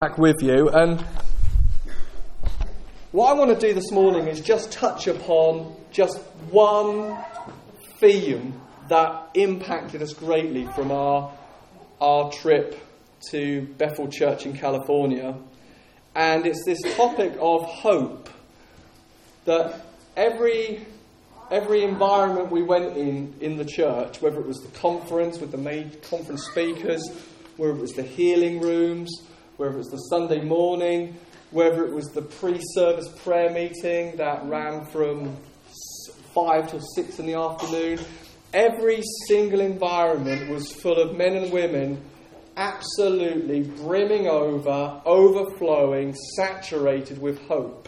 back with you. And what I want to do this morning is just touch upon just one theme that impacted us greatly from our, our trip to Bethel Church in California. And it's this topic of hope that every, every environment we went in in the church, whether it was the conference with the main conference speakers, whether it was the healing rooms, whether it was the Sunday morning, whether it was the pre service prayer meeting that ran from 5 till 6 in the afternoon. Every single environment was full of men and women absolutely brimming over, overflowing, saturated with hope.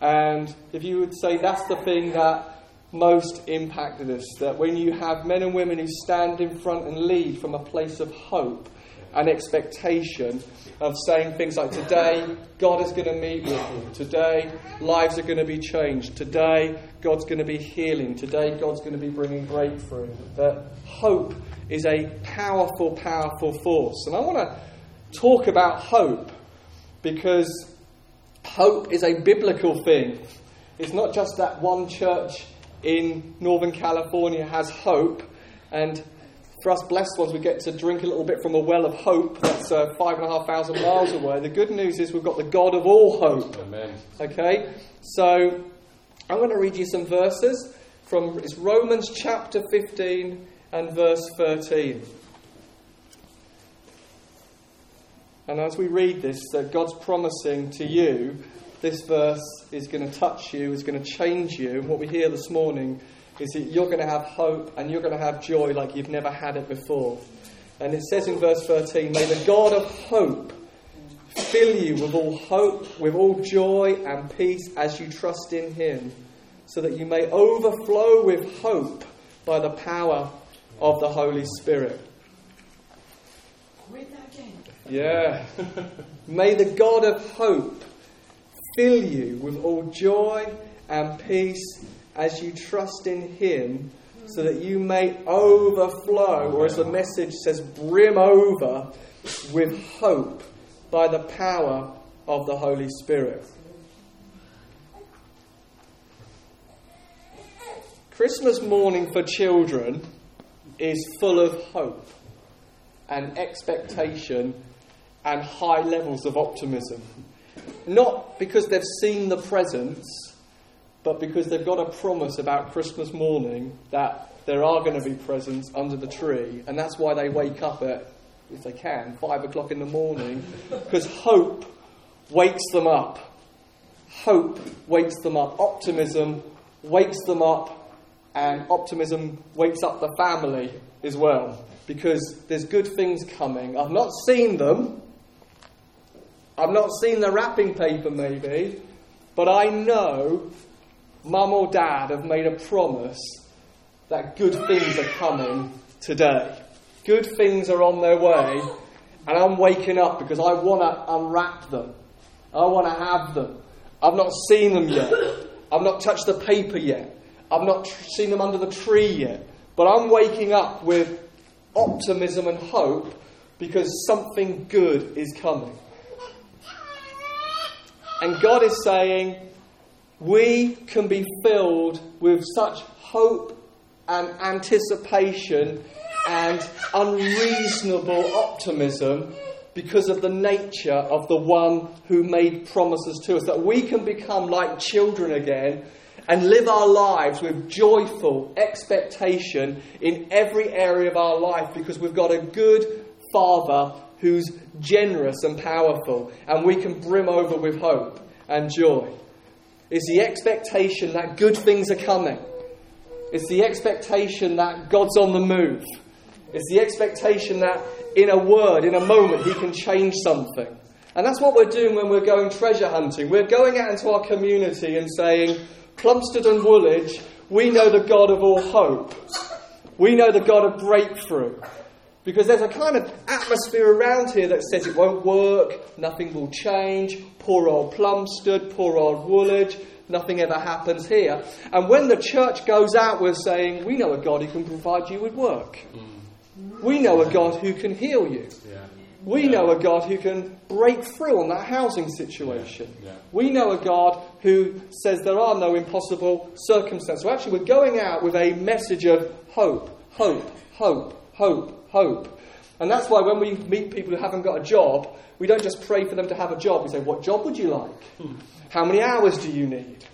And if you would say that's the thing that most impacted us, that when you have men and women who stand in front and lead from a place of hope, an expectation of saying things like, Today, God is going to meet with you. Today, lives are going to be changed. Today, God's going to be healing. Today, God's going to be bringing breakthrough. That hope is a powerful, powerful force. And I want to talk about hope because hope is a biblical thing. It's not just that one church in Northern California has hope and for us blessed ones, we get to drink a little bit from a well of hope that's uh, five and a half thousand miles away. The good news is we've got the God of all hope. Amen. Okay? So I'm going to read you some verses from it's Romans chapter 15 and verse 13. And as we read this, uh, God's promising to you, this verse is going to touch you, is going to change you. And what we hear this morning is that you're going to have hope and you're going to have joy like you've never had it before. And it says in verse 13, May the God of hope fill you with all hope, with all joy and peace as you trust in him, so that you may overflow with hope by the power of the Holy Spirit. Yeah. May the God of hope fill you with all joy and peace as you trust in Him, so that you may overflow, or as the message says, brim over with hope by the power of the Holy Spirit. Christmas morning for children is full of hope and expectation and high levels of optimism. Not because they've seen the presents but because they've got a promise about Christmas morning that there are going to be presents under the tree, and that's why they wake up at, if they can, five o'clock in the morning, because hope wakes them up. Hope wakes them up. Optimism wakes them up, and optimism wakes up the family as well, because there's good things coming. I've not seen them. I've not seen the wrapping paper, maybe, but I know mum or dad have made a promise that good things are coming today. Good things are on their way, and I'm waking up because I want to unwrap them. I want to have them. I've not seen them yet. I've not touched the paper yet. I've not tr- seen them under the tree yet. But I'm waking up with optimism and hope because something good is coming. And God is saying, we can be filled with such hope and anticipation and unreasonable optimism because of the nature of the one who made promises to us. That we can become like children again and live our lives with joyful expectation in every area of our life because we've got a good Father who's generous and powerful, and we can brim over with hope and joy is the expectation that good things are coming. It's the expectation that God's on the move. It's the expectation that in a word, in a moment, He can change something. And that's what we're doing when we're going treasure hunting. We're going out into our community and saying, Plumstead and Woolwich, we know the God of all hope. We know the God of breakthrough. Because there's a kind of atmosphere around here that says it won't work, nothing will change, poor old Plumstead, poor old Woolwich, nothing ever happens here. And when the church goes out, we're saying, we know a God who can provide you with work. Mm. We know a God who can heal you. Yeah. We know a God who can break through on that housing situation. Yeah. We know a God who says there are no impossible circumstances. So actually, we're going out with a message of hope, hope, hope, hope, hope. And that's why when we meet people who haven't got a job, we don't just pray for them to have a job. We say, What job would you like? How many hours do you need?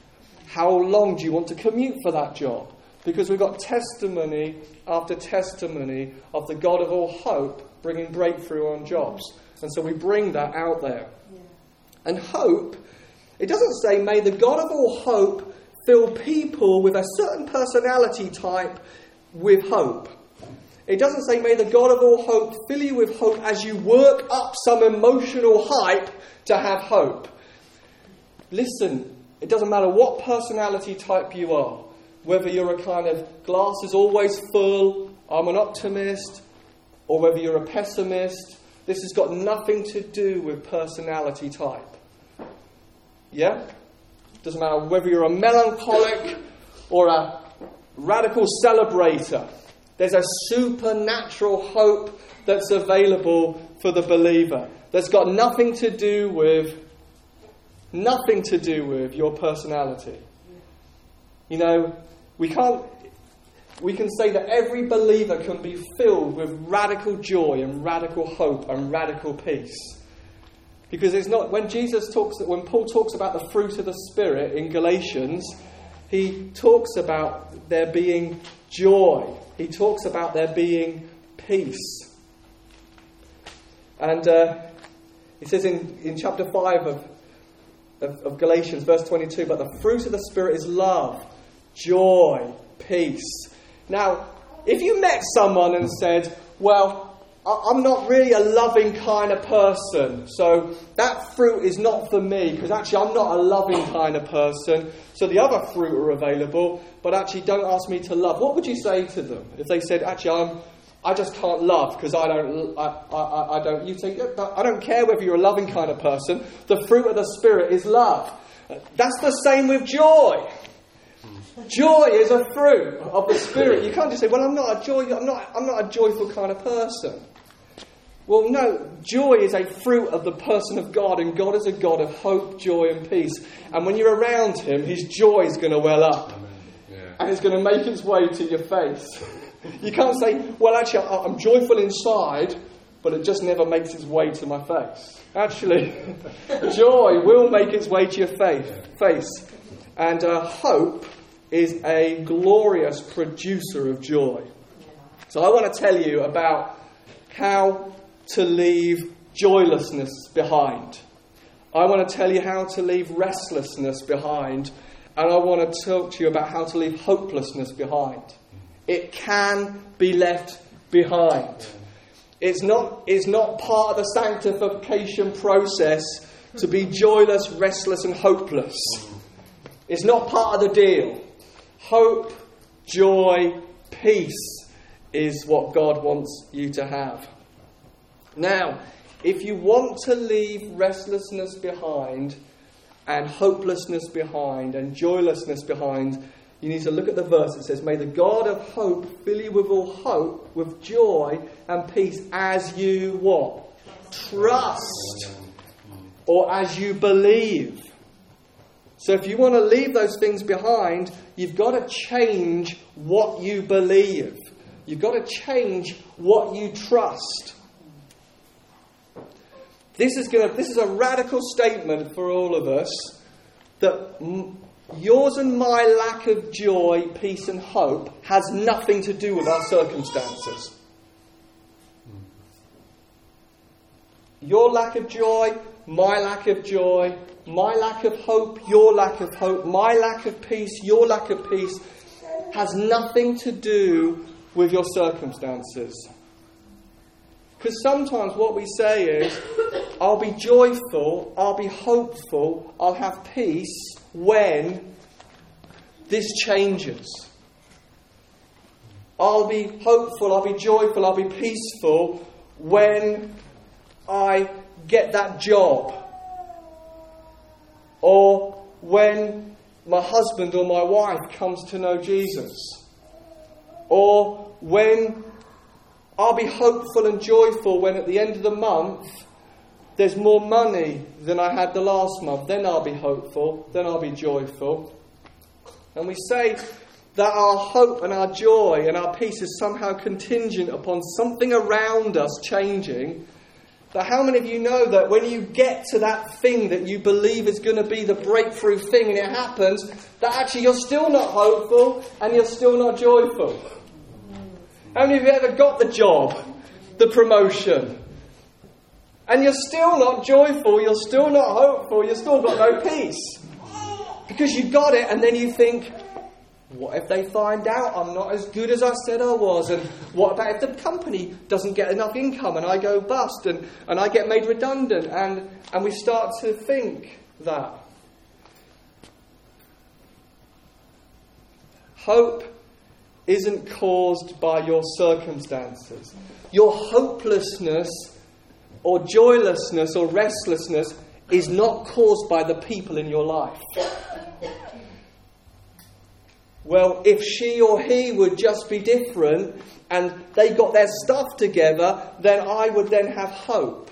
How long do you want to commute for that job? Because we've got testimony after testimony of the God of all hope bringing breakthrough on jobs. And so we bring that out there. And hope, it doesn't say, may the God of all hope fill people with a certain personality type with hope. It doesn't say, may the God of all hope fill you with hope as you work up some emotional hype to have hope. Listen, it doesn't matter what personality type you are, whether you're a kind of glass is always full, I'm an optimist, or whether you're a pessimist. This has got nothing to do with personality type. Yeah? Doesn't matter whether you're a melancholic or a radical celebrator. There's a supernatural hope that's available for the believer. That's got nothing to do with nothing to do with your personality. You know, we can't we can say that every believer can be filled with radical joy and radical hope and radical peace. Because it's not when Jesus talks that when Paul talks about the fruit of the spirit in Galatians, he talks about there being joy. He talks about there being peace. And uh, he says in, in chapter 5 of, of, of Galatians, verse 22, but the fruit of the Spirit is love, joy, peace, now, if you met someone and said, Well, I'm not really a loving kind of person, so that fruit is not for me, because actually I'm not a loving kind of person, so the other fruit are available, but actually don't ask me to love. What would you say to them if they said, Actually, I'm. I just can't love because I don't. I, I, I don't. You say, I don't care whether you're a loving kind of person. The fruit of the spirit is love. That's the same with joy. Joy is a fruit of the Spirit. You can't just say, well, I'm not a joy, I'm not, I'm not a joyful kind of person. Well, no, joy is a fruit of the person of God, and God is a God of hope, joy, and peace. And when you're around Him, His joy is going to well up, yeah. and it's going to make its way to your face. you can't say, well, actually, I'm joyful inside, but it just never makes its way to my face. Actually, joy will make its way to your face. face. And uh, hope is a glorious producer of joy. So I want to tell you about how to leave joylessness behind. I want to tell you how to leave restlessness behind. And I want to talk to you about how to leave hopelessness behind. It can be left behind. It's not, it's not part of the sanctification process to be joyless, restless, and hopeless. It's not part of the deal. Hope, joy, peace is what God wants you to have. Now, if you want to leave restlessness behind, and hopelessness behind, and joylessness behind, you need to look at the verse. that says, May the God of hope fill you with all hope, with joy and peace as you what? Trust. Or as you believe. So if you want to leave those things behind, you've got to change what you believe. You've got to change what you trust. This is, going to, this is a radical statement for all of us that m- yours and my lack of joy, peace, and hope has nothing to do with our circumstances. Your lack of joy, my lack of joy, my lack of hope, your lack of hope, my lack of peace, your lack of peace, has nothing to do with your circumstances. Because sometimes what we say is, I'll be joyful, I'll be hopeful, I'll have peace when this changes. I'll be hopeful, I'll be joyful, I'll be peaceful when I get that job or when my husband or my wife comes to know Jesus, or when I'll be hopeful and joyful when at the end of the month there's more money than I had the last month. Then I'll be hopeful. Then I'll be joyful. And we say that our hope and our joy and our peace is somehow contingent upon something around us changing. But how many of you know that when you get to that thing that you believe is going to be the breakthrough thing and it happens, that actually you're still not hopeful and you're still not joyful? How many of you ever got the job, the promotion, and you're still not joyful, you're still not hopeful, you've still got no peace. Because you got it, and then you think, what if they find out I'm not as good as I said I was? And what about if the company doesn't get enough income and I go bust and, and I get made redundant? And, and we start to think that. Hope isn't caused by your circumstances. Your hopelessness or joylessness or restlessness is not caused by the people in your life. Well, if she or he would just be different and they got their stuff together, then I would then have hope.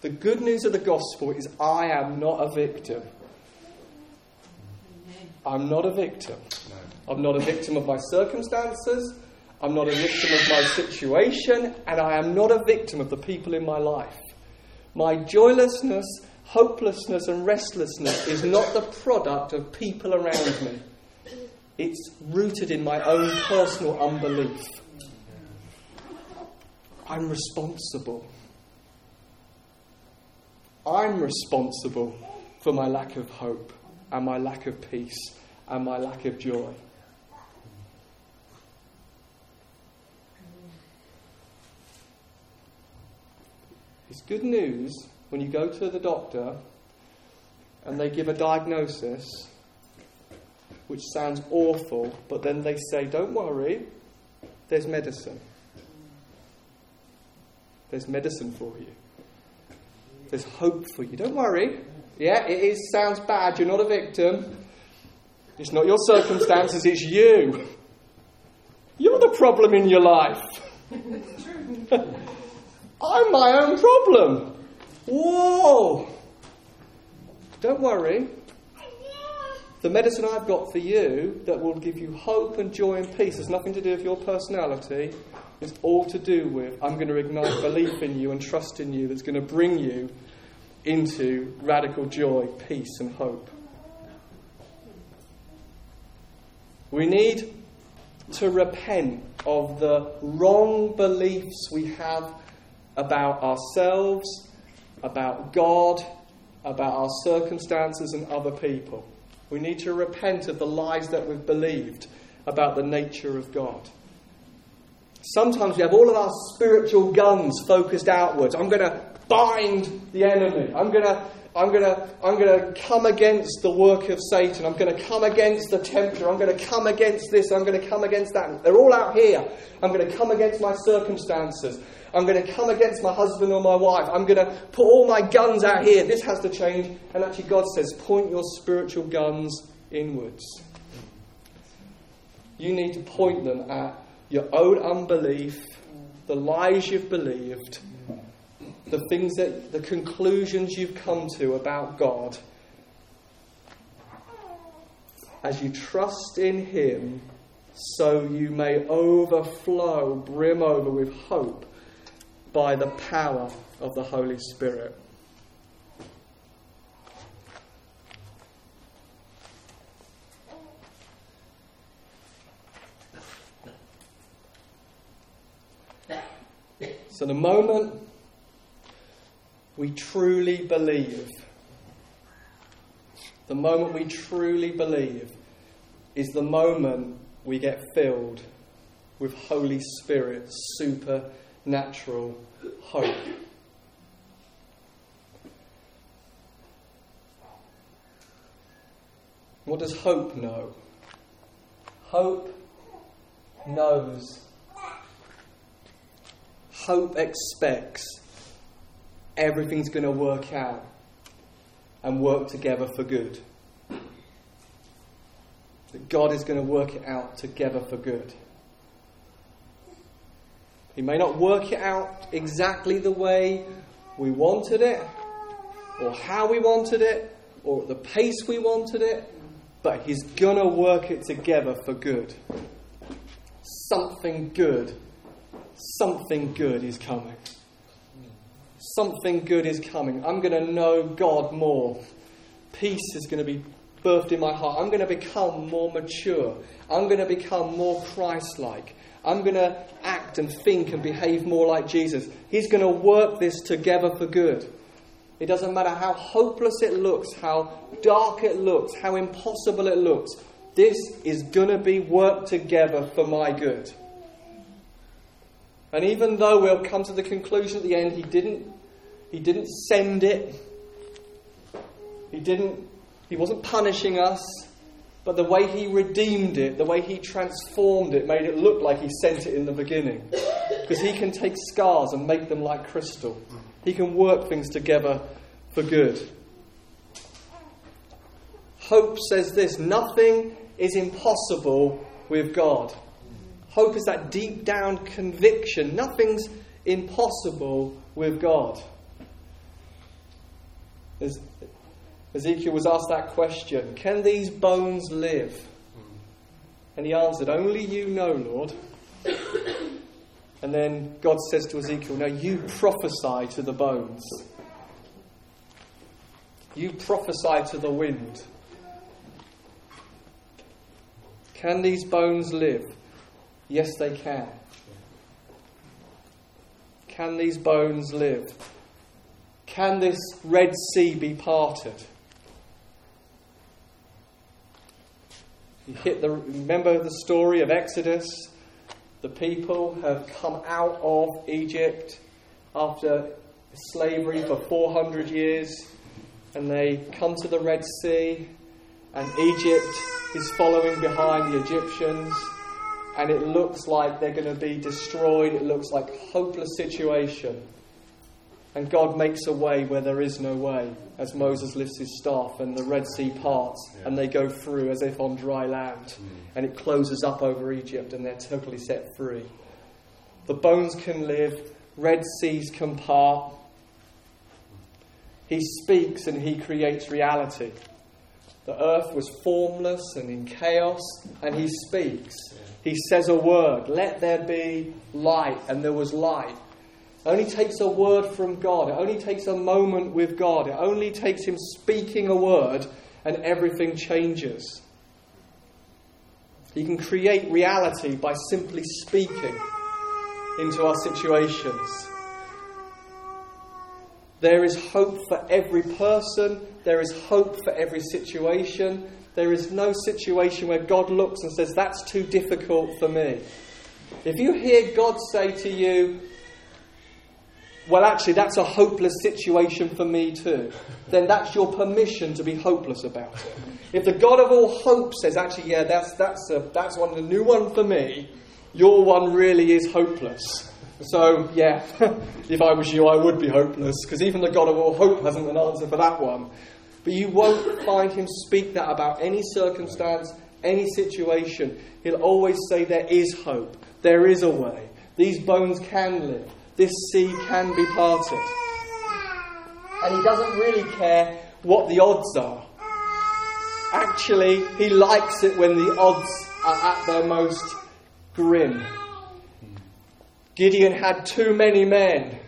The good news of the gospel is I am not a victim. I'm not a victim. I'm not a victim of my circumstances. I'm not a victim of my situation, and I am not a victim of the people in my life. My joylessness, hopelessness, and restlessness is not the product of people around me. It's rooted in my own personal unbelief. I'm responsible. I'm responsible for my lack of hope and my lack of peace and my lack of joy. It's good news when you go to the doctor and they give a diagnosis, which sounds awful, but then they say, Don't worry, there's medicine. There's medicine for you. There's hope for you. Don't worry. Yeah, it is, sounds bad. You're not a victim. It's not your circumstances, it's you. You're the problem in your life. I'm my own problem. Whoa! Don't worry. The medicine I've got for you that will give you hope and joy and peace has nothing to do with your personality. It's all to do with I'm going to ignite belief in you and trust in you that's going to bring you into radical joy, peace, and hope. We need to repent of the wrong beliefs we have about ourselves, about God, about our circumstances and other people. We need to repent of the lies that we've believed about the nature of God. Sometimes we have all of our spiritual guns focused outwards. I'm going to bind the enemy. I'm going to I'm going to I'm going to come against the work of Satan. I'm going to come against the tempter. I'm going to come against this. I'm going to come against that. They're all out here. I'm going to come against my circumstances. I'm going to come against my husband or my wife. I'm going to put all my guns out here. This has to change. And actually, God says, point your spiritual guns inwards. You need to point them at your own unbelief, the lies you've believed, the things that, the conclusions you've come to about God. As you trust in Him, so you may overflow, brim over with hope by the power of the Holy Spirit. So, the moment we truly believe, the moment we truly believe, is the moment we get filled with Holy Spirit, super natural hope. What does hope know? Hope knows. Hope expects everything's going to work out and work together for good. that God is going to work it out together for good. He may not work it out exactly the way we wanted it, or how we wanted it, or at the pace we wanted it, but He's going to work it together for good. Something good, something good is coming. Something good is coming. I'm going to know God more. Peace is going to be birthed in my heart. I'm going to become more mature. I'm going to become more Christ like. I'm going to act and think and behave more like Jesus. He's going to work this together for good. It doesn't matter how hopeless it looks, how dark it looks, how impossible it looks. This is going to be worked together for my good. And even though we'll come to the conclusion at the end, he didn't, he didn't send it, he didn't, he wasn't punishing us, but the way he redeemed it, the way he transformed it, made it look like he sent it in the beginning. Because he can take scars and make them like crystal. He can work things together for good. Hope says this nothing is impossible with God. Hope is that deep down conviction. Nothing's impossible with God. Ezekiel was asked that question Can these bones live? Hmm. And he answered, Only you know, Lord. And then God says to Ezekiel, Now you prophesy to the bones. You prophesy to the wind. Can these bones live? Yes, they can. Can these bones live? Can this Red Sea be parted? You hit the, remember the story of Exodus? The people have come out of Egypt after slavery for 400 years and they come to the Red Sea, and Egypt is following behind the Egyptians, and it looks like they're going to be destroyed. It looks like a hopeless situation. And God makes a way where there is no way, as Moses lifts his staff and the Red Sea parts yeah. and they go through as if on dry land. Mm. And it closes up over Egypt and they're totally set free. The bones can live, Red Seas can part. He speaks and he creates reality. The earth was formless and in chaos, and he speaks. Yeah. He says a word, let there be light, and there was light. It only takes a word from God. It only takes a moment with God. It only takes Him speaking a word and everything changes. He can create reality by simply speaking into our situations. There is hope for every person. There is hope for every situation. There is no situation where God looks and says, That's too difficult for me. If you hear God say to you, well, actually, that's a hopeless situation for me too, then that's your permission to be hopeless about it. If the God of all hope says, actually, yeah, that's, that's, a, that's one, the new one for me, your one really is hopeless. So, yeah, if I was you, I would be hopeless, because even the God of all hope hasn't an answer for that one. But you won't find him speak that about any circumstance, any situation. He'll always say, There is hope, there is a way, these bones can live this sea can be parted. And he doesn't really care what the odds are. Actually, he likes it when the odds are at their most grim. Gideon had too many men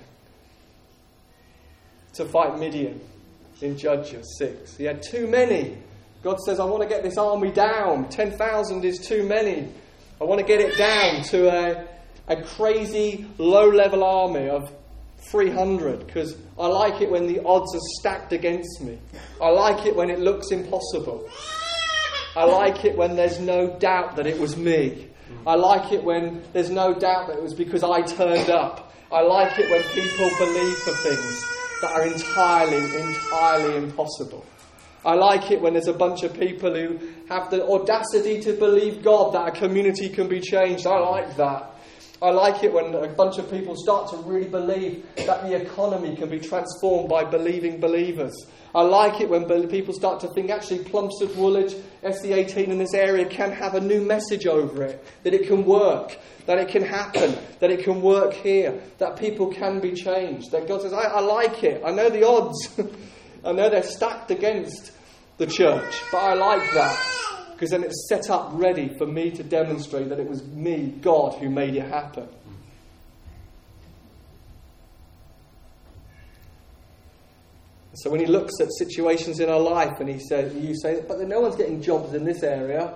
to fight Midian in Judges 6. He had too many. God says, I want to get this army down. 10,000 is too many. I want to get it down to a a crazy low level army of 300 because I like it when the odds are stacked against me. I like it when it looks impossible. I like it when there's no doubt that it was me. I like it when there's no doubt that it was because I turned up. I like it when people believe for things that are entirely, entirely impossible. I like it when there's a bunch of people who have the audacity to believe God that a community can be changed. I like that. I like it when a bunch of people start to really believe that the economy can be transformed by believing believers. I like it when people start to think actually Plumstead, Woolwich, SE18 in this area can have a new message over it, that it can work, that it can happen, that it can work here, that people can be changed. That God says, I, I like it. I know the odds. I know they're stacked against the church, but I like that because then it's set up ready for me to demonstrate that it was me, God, who made it happen. So when he looks at situations in our life and he says, you say, but no one's getting jobs in this area,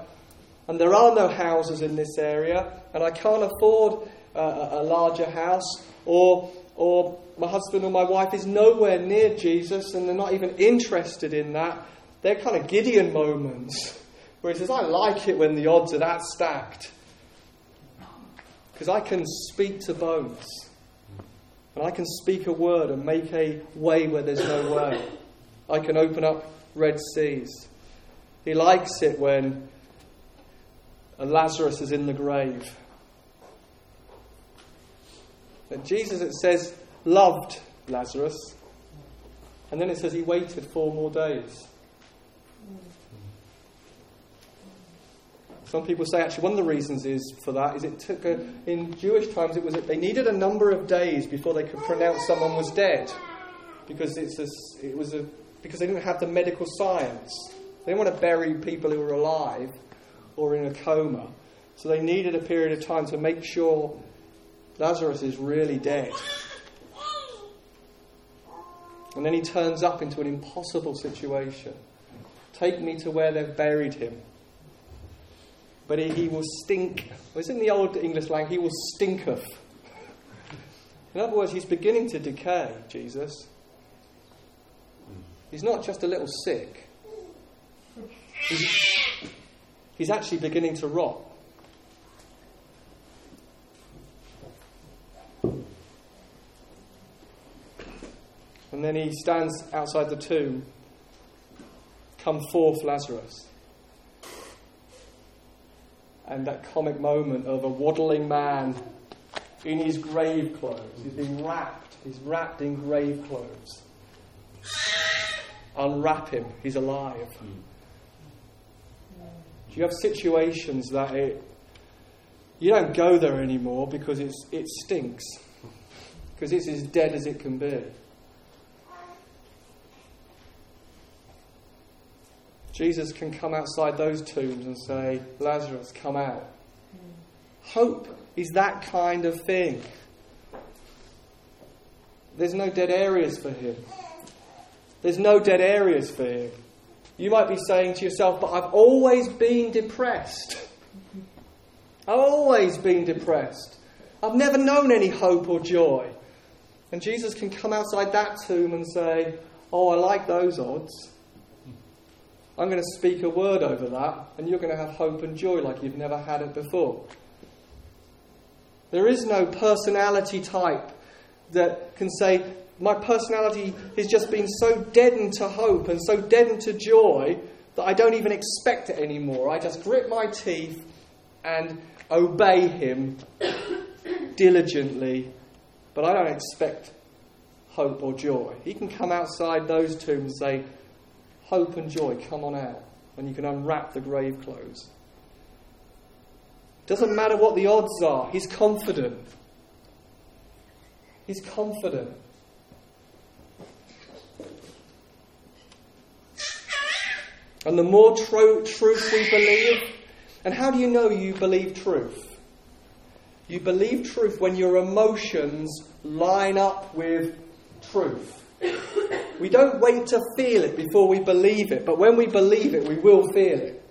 and there are no houses in this area, and I can't afford uh, a larger house, or or my husband or my wife is nowhere near Jesus, and they're not even interested in that. They're kind of Gideon moments where he says, I like it when the odds are that stacked. Because I can speak to bones. And I can speak a word and make a way where there's no way. I can open up Red Seas. He likes it when Lazarus is in the grave. And Jesus, it says, loved Lazarus. And then it says he waited four more days. Some people say actually one of the reasons is for that is it took a, in Jewish times it was they needed a number of days before they could pronounce someone was dead because it's a, it was a because they didn't have the medical science. They didn't want to bury people who were alive or in a coma. So they needed a period of time to make sure Lazarus is really dead. And then he turns up into an impossible situation. Take me to where they've buried him but he, will stink. Well, it's in the old English language, he will stinketh. In other words, he's beginning to decay, Jesus. He's not just a little sick, he's, he's actually beginning to rot. And then he stands outside the tomb. Come forth, Lazarus and that comic moment of a waddling man in his grave clothes. He's being wrapped. He's wrapped in grave clothes. Unwrap him. He's alive. Do you have situations that it, you don't go there anymore because it's, it stinks? Because it's as dead as it can be. Jesus can come outside those tombs and say, Lazarus, come out. Hope is that kind of thing. There's no dead areas for him. There's no dead areas for him. You might be saying to yourself, but I've always been depressed. I've always been depressed. I've never known any hope or joy. And Jesus can come outside that tomb and say, Oh, I like those odds. I'm going to speak a word over that, and you're going to have hope and joy like you've never had it before. There is no personality type that can say, My personality has just been so deadened to hope and so deadened to joy that I don't even expect it anymore. I just grit my teeth and obey Him diligently, but I don't expect hope or joy. He can come outside those tombs and say, hope and joy come on out when you can unwrap the grave clothes. Doesn't matter what the odds are, he's confident. He's confident. And the more tro- truth we believe, and how do you know you believe truth? You believe truth when your emotions line up with truth. We don't wait to feel it before we believe it, but when we believe it, we will feel it.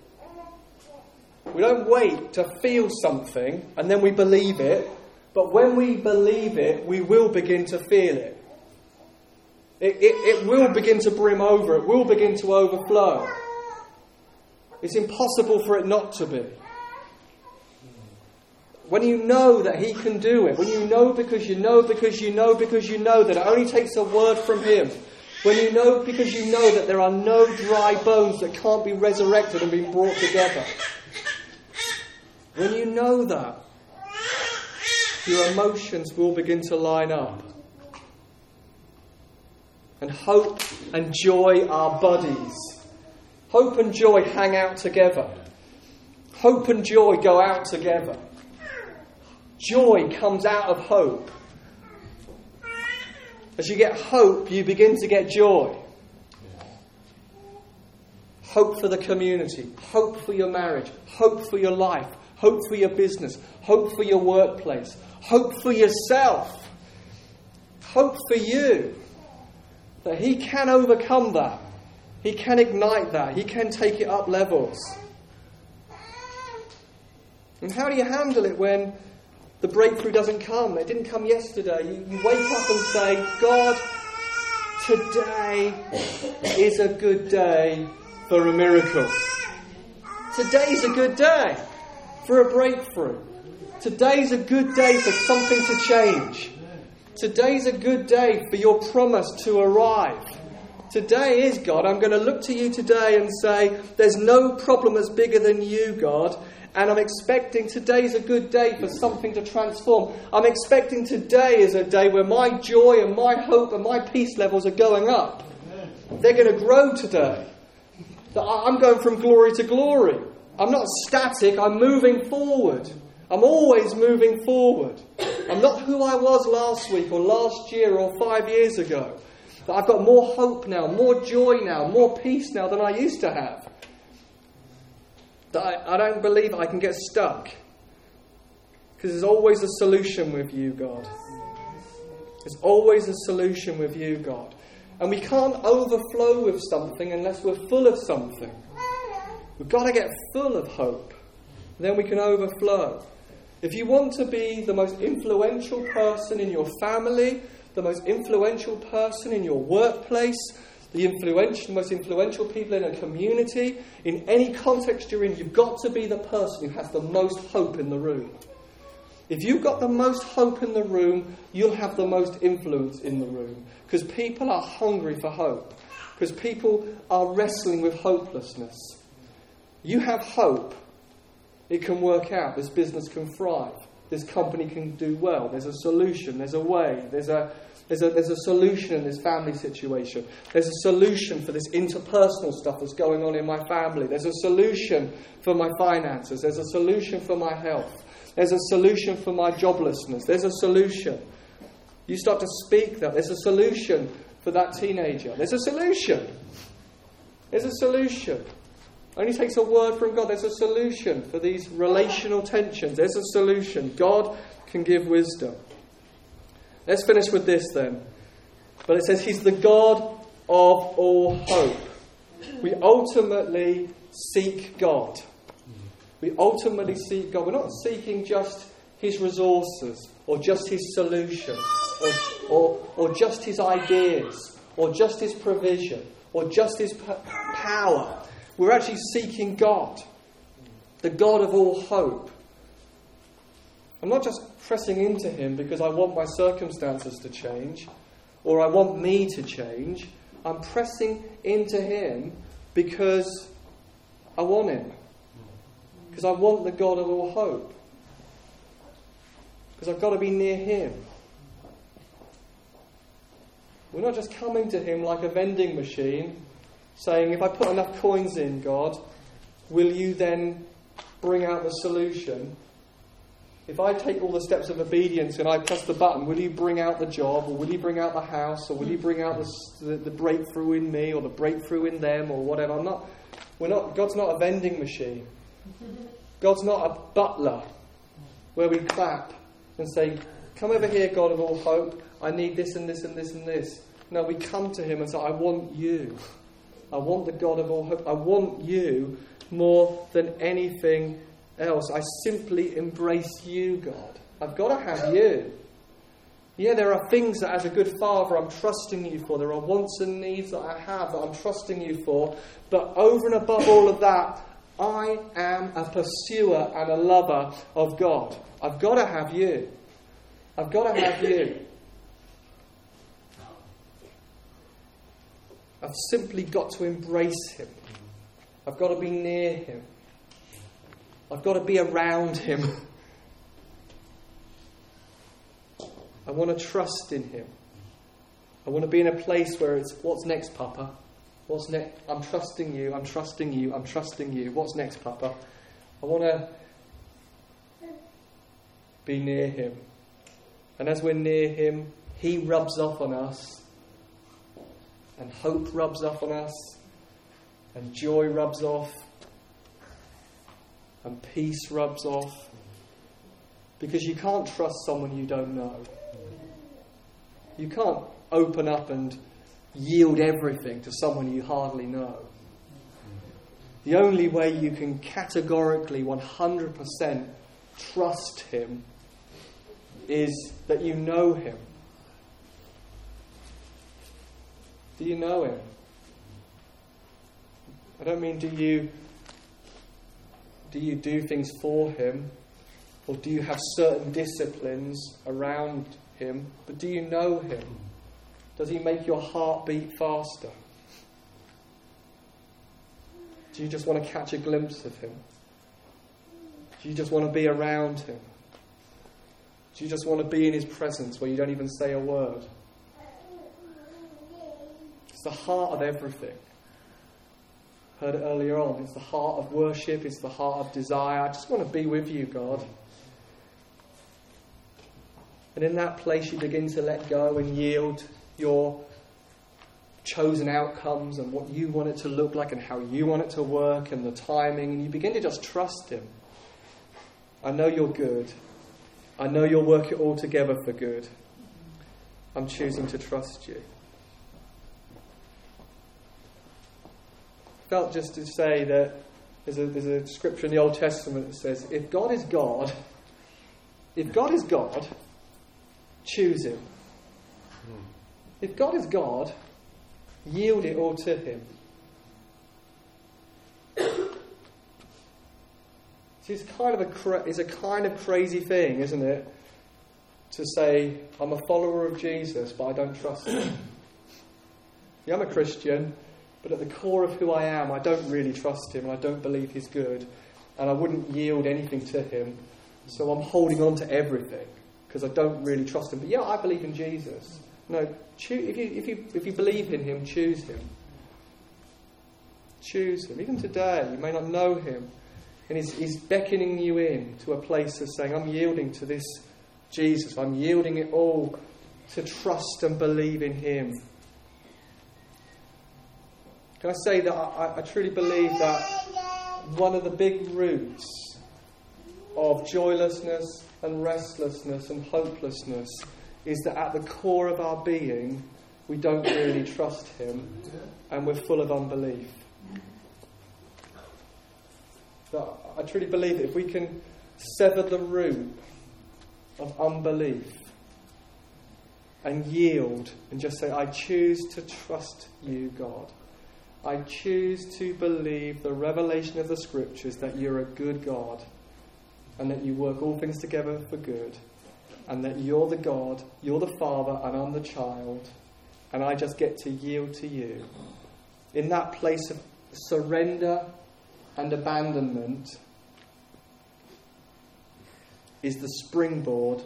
We don't wait to feel something and then we believe it, but when we believe it, we will begin to feel it. It, it, it will begin to brim over, it will begin to overflow. It's impossible for it not to be. When you know that He can do it, when you know because you know because you know because you know that it only takes a word from Him, when you know because you know that there are no dry bones that can't be resurrected and be brought together. When you know that, your emotions will begin to line up. And hope and joy are buddies. Hope and joy hang out together. Hope and joy go out together. Joy comes out of hope. As you get hope, you begin to get joy. Hope for the community, hope for your marriage, hope for your life, hope for your business, hope for your workplace, hope for yourself, hope for you. That He can overcome that, He can ignite that, He can take it up levels. And how do you handle it when the breakthrough doesn't come? It didn't come yesterday. You, you wake up and say, God, today is a good day for a miracle. Today's a good day for a breakthrough. Today's a good day for something to change. Today's a good day for your promise to arrive. Today is, God, I'm going to look to you today and say, There's no problem that's bigger than you, God. And I'm expecting today's a good day for something to transform. I'm expecting today is a day where my joy and my hope and my peace levels are going up. They're going to grow today. I'm going from glory to glory. I'm not static, I'm moving forward. I'm always moving forward. I'm not who I was last week or last year or five years ago. But I've got more hope now, more joy now, more peace now than I used to have. That I, I don't believe I can get stuck. Because there's always a solution with you, God. There's always a solution with you, God. And we can't overflow with something unless we're full of something. We've got to get full of hope. Then we can overflow. If you want to be the most influential person in your family, the most influential person in your workplace, the influential, most influential people in a community, in any context you're in, you've got to be the person who has the most hope in the room. If you've got the most hope in the room, you'll have the most influence in the room. Because people are hungry for hope. Because people are wrestling with hopelessness. You have hope. It can work out. This business can thrive. This company can do well. There's a solution. There's a way. There's a, there's a, there's a solution in this family situation. There's a solution for this interpersonal stuff that's going on in my family. There's a solution for my finances. There's a solution for my health. There's a solution for my joblessness. There's a solution. You start to speak that. There's a solution for that teenager. There's a solution. There's a solution. Only takes a word from God. There's a solution for these relational tensions. There's a solution. God can give wisdom. Let's finish with this then. But it says He's the God of all hope. We ultimately seek God. We ultimately seek God. We're not seeking just His resources or just His solution or, or, or just His ideas or just His provision or just His power. We're actually seeking God, the God of all hope. I'm not just pressing into Him because I want my circumstances to change or I want me to change. I'm pressing into Him because I want Him. Because I want the God of all hope. Because I've got to be near Him. We're not just coming to Him like a vending machine, saying, If I put enough coins in, God, will you then bring out the solution? If I take all the steps of obedience and I press the button, will you bring out the job, or will you bring out the house, or will you bring out the, the, the breakthrough in me, or the breakthrough in them, or whatever? I'm not. We're not. God's not a vending machine. God's not a butler where we clap and say, Come over here, God of all hope. I need this and this and this and this. No, we come to Him and say, I want you. I want the God of all hope. I want you more than anything else. I simply embrace you, God. I've got to have you. Yeah, there are things that, as a good father, I'm trusting you for. There are wants and needs that I have that I'm trusting you for. But over and above all of that, I am a pursuer and a lover of God. I've got to have you. I've got to have you. I've simply got to embrace Him. I've got to be near Him. I've got to be around Him. I want to trust in Him. I want to be in a place where it's, what's next, Papa? What's next? I'm trusting you, I'm trusting you, I'm trusting you. What's next, Papa? I want to be near Him. And as we're near Him, He rubs off on us, and hope rubs off on us, and joy rubs off, and peace rubs off. Because you can't trust someone you don't know. You can't open up and yield everything to someone you hardly know. The only way you can categorically 100% trust him is that you know him. Do you know him? I don't mean do you do you do things for him or do you have certain disciplines around him, but do you know him? Does he make your heart beat faster? Do you just want to catch a glimpse of him? Do you just want to be around him? Do you just want to be in his presence where you don't even say a word? It's the heart of everything. Heard it earlier on. It's the heart of worship, it's the heart of desire. I just want to be with you, God. And in that place, you begin to let go and yield your chosen outcomes and what you want it to look like and how you want it to work and the timing. And you begin to just trust Him. I know you're good. I know you'll work it all together for good. I'm choosing to trust you. Felt just to say that there's a, there's a scripture in the Old Testament that says, if God is God, if God is God, choose Him. Hmm. If God is God, yield it all to Him. See, it's kind of a cra- it's a kind of crazy thing, isn't it? To say I'm a follower of Jesus, but I don't trust Him. yeah, I'm a Christian, but at the core of who I am, I don't really trust Him, and I don't believe He's good, and I wouldn't yield anything to Him. So I'm holding on to everything because I don't really trust him. But yeah, I believe in Jesus. No, if, you, if, you, if you believe in him, choose him. Choose him. Even today, you may not know him. And he's, he's beckoning you in to a place of saying, I'm yielding to this Jesus. I'm yielding it all to trust and believe in him. Can I say that I, I truly believe that one of the big roots of joylessness and restlessness and hopelessness is that at the core of our being, we don't really trust Him and we're full of unbelief. I truly believe that if we can sever the root of unbelief and yield and just say, I choose to trust you, God. I choose to believe the revelation of the scriptures that you're a good God and that you work all things together for good, and that you're the God, you're the Father, and I'm the child, and I just get to yield to you. In that place of surrender and abandonment is the springboard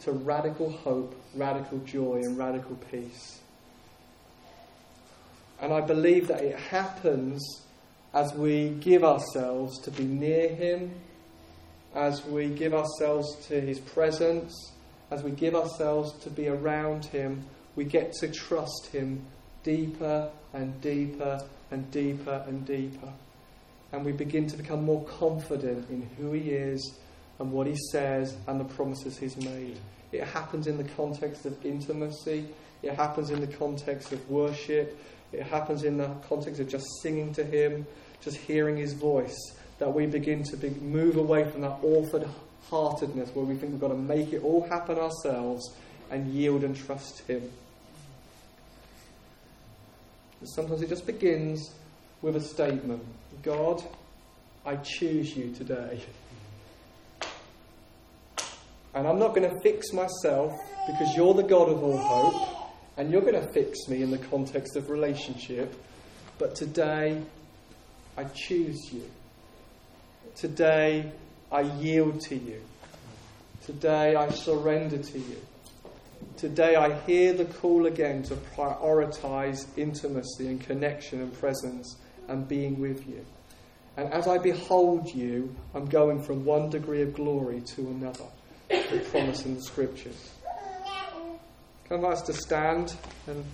to radical hope, radical joy, and radical peace. And I believe that it happens as we give ourselves to be near Him as we give ourselves to His presence, as we give ourselves to be around Him, we get to trust Him deeper and deeper and deeper and deeper. And we begin to become more confident in who He is and what He says and the promises He's made. It happens in the context of intimacy, it happens in the context of worship, it happens in the context of just singing to Him, just hearing His voice that we begin to be, move away from that orphan heartedness where we think we've got to make it all happen ourselves and yield and trust Him. And sometimes it just begins with a statement God, I choose you today. And I'm not going to fix myself because you're the God of all hope and you're going to fix me in the context of relationship. But today, I choose you. Today, I yield to you. Today, I surrender to you. Today, I hear the call again to prioritize intimacy and connection and presence and being with you. And as I behold you, I'm going from one degree of glory to another we promise in the scriptures. Can I ask to stand and